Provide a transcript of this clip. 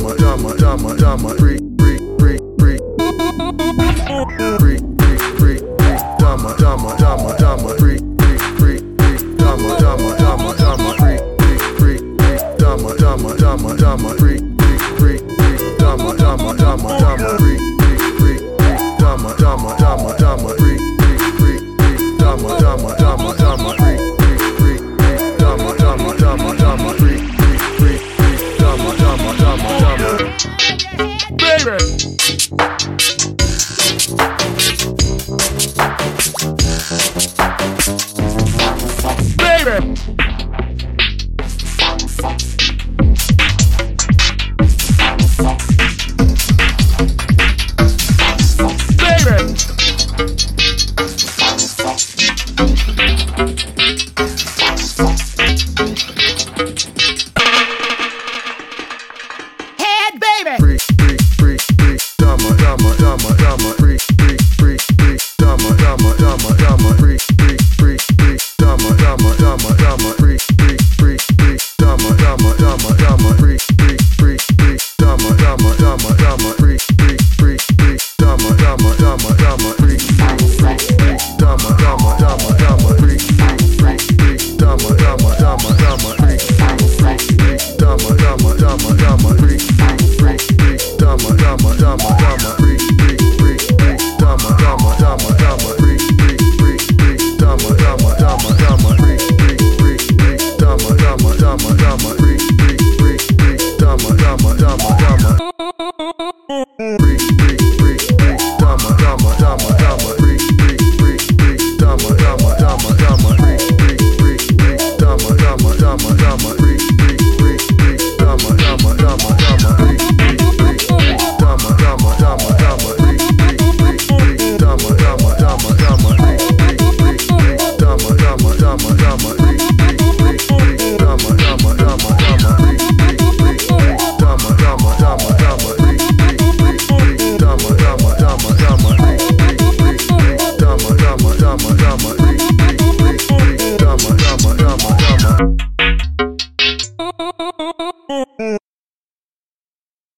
dama, dama, dama, freak. Dama, dama, dama, dumber, freak, freak, freak, freak, dama, dama, dama, dumber, freak, freak, freak, freak, dama, dama, dama, dumber, freak. Baby.